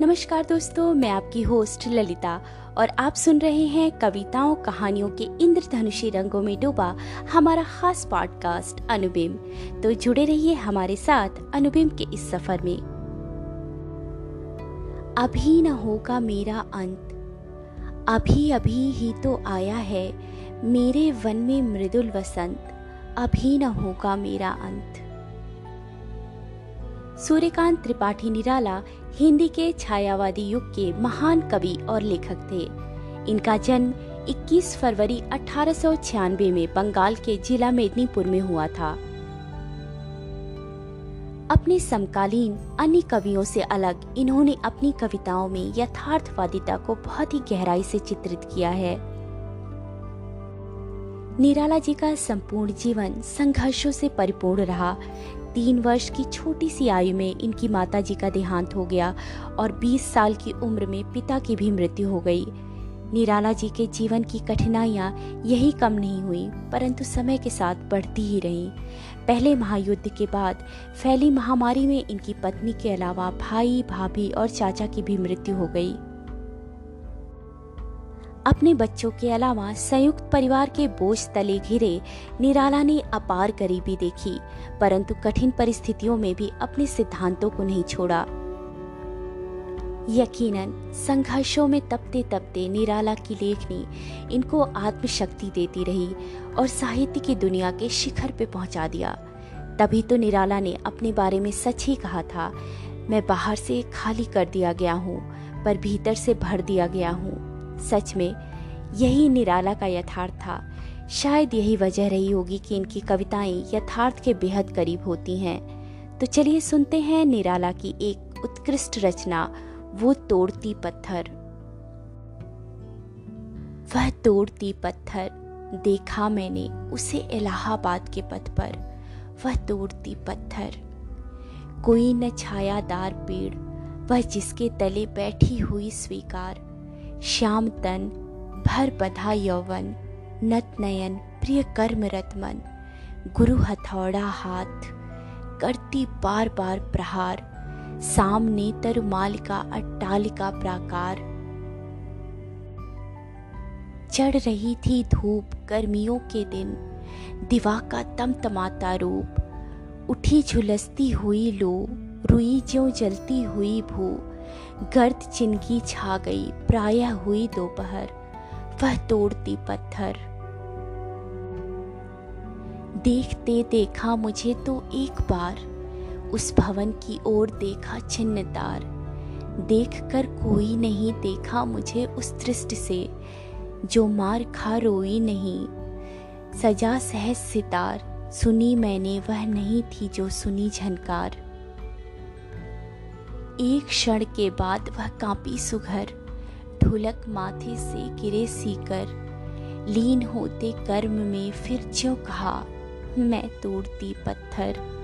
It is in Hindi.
नमस्कार दोस्तों, मैं आपकी होस्ट ललिता और आप सुन रहे हैं कविताओं, कहानियों के इंद्रधनुषी रंगों में डूबा हमारा खास पॉडकास्ट अनुबिम। तो जुड़े रहिए हमारे साथ अनुबिम के इस सफ़र में। अभी न होगा मेरा अंत। अभी अभी ही तो आया है मेरे वन में मृदुल वसंत। अभी न होगा मेरा अंत। सूर्यकांत त्रिपाठी निराला हिंदी के छायावादी युग के महान कवि और लेखक थे। इनका जन्म 21 फरवरी अठारह सौ छियानबे में बंगाल के जिला मेदिनीपुर में हुआ था। अपने समकालीन अन्य कवियों से अलग इन्होंने अपनी कविताओं में यथार्थवादिता को बहुत ही गहराई से चित्रित किया है। निराला जी का संपूर्ण जीवन संघर्षों से परिपूर्ण रहा तीन वर्ष की छोटी सी आयु में इनकी माता जी का देहांत हो गया और 20 साल की उम्र में पिता की भी मृत्यु हो गई। निराला जी के जीवन की कठिनाइयाँ यही कम नहीं हुई, परंतु समय के साथ बढ़ती ही रहीं। पहले महायुद्ध के बाद फैली महामारी में इनकी पत्नी के अलावा भाई, भाभी और चाचा की भी मृत्यु हो गई। अपने बच्चों के अलावा संयुक्त परिवार के बोझ तले घिरे निराला ने अपार गरीबी देखी, परंतु कठिन परिस्थितियों में भी अपने सिद्धांतों को नहीं छोड़ा। यकीनन, संघर्षों में तपते तपते निराला की लेखनी इनको आत्मशक्ति देती रही और साहित्य की दुनिया के शिखर पे पहुँचा दिया। तभी तो निराला ने अपने बारे में सच ही कहा था, मैं बाहर से खाली कर दिया गया हूँ, पर भीतर से भर दिया गया हूँ। सच में, यही निराला का यथार्थ था। शायद यही वजह रही होगी कि इनकी कविताएँ यथार्थ के बेहद करीब होती हैं। तो चलिए सुनते हैं निराला की एक उत्कृष्ट रचना, वो तोड़ती पत्थर। वह तोड़ती पत्थर, देखा मैंने उसे इलाहाबाद के पथ पर। वह तोड़ती पत्थर, कोई न छायादार पेड़, वह जिसके तले बैठी हुई स्वीकार। श्याम तन भर बधा यौवन नत नयन प्रिय कर्म रतमन गुरु हथौड़ा हाथ, करती बार बार प्रहार, सामने तरुमाल का अट्टालिका प्राकार। चढ़ रही थी धूप गर्मियों के दिन, दिवा का तमतमाता रूप, उठी झुलसती हुई लो, रुई ज्यो जलती हुई भू। गर्द चिनकी छा गई, प्राय हुई दोपहर। वह तोड़ती पत्थर। देखते देखा मुझे तो एक बार, उस भवन की ओर देखा छिन्न तार। देख कर कोई नहीं देखा मुझे उस दृष्टि से, जो मार खा रोई नहीं। सजा सहज सितार, सुनी मैंने वह नहीं थी जो सुनी झनकार। एक क्षण के बाद वह कांपी सुघर, ढुलक माथे से गिरे सीकर, लीन होते कर्म में फिर जो कहा, मैं तोड़ती पत्थर।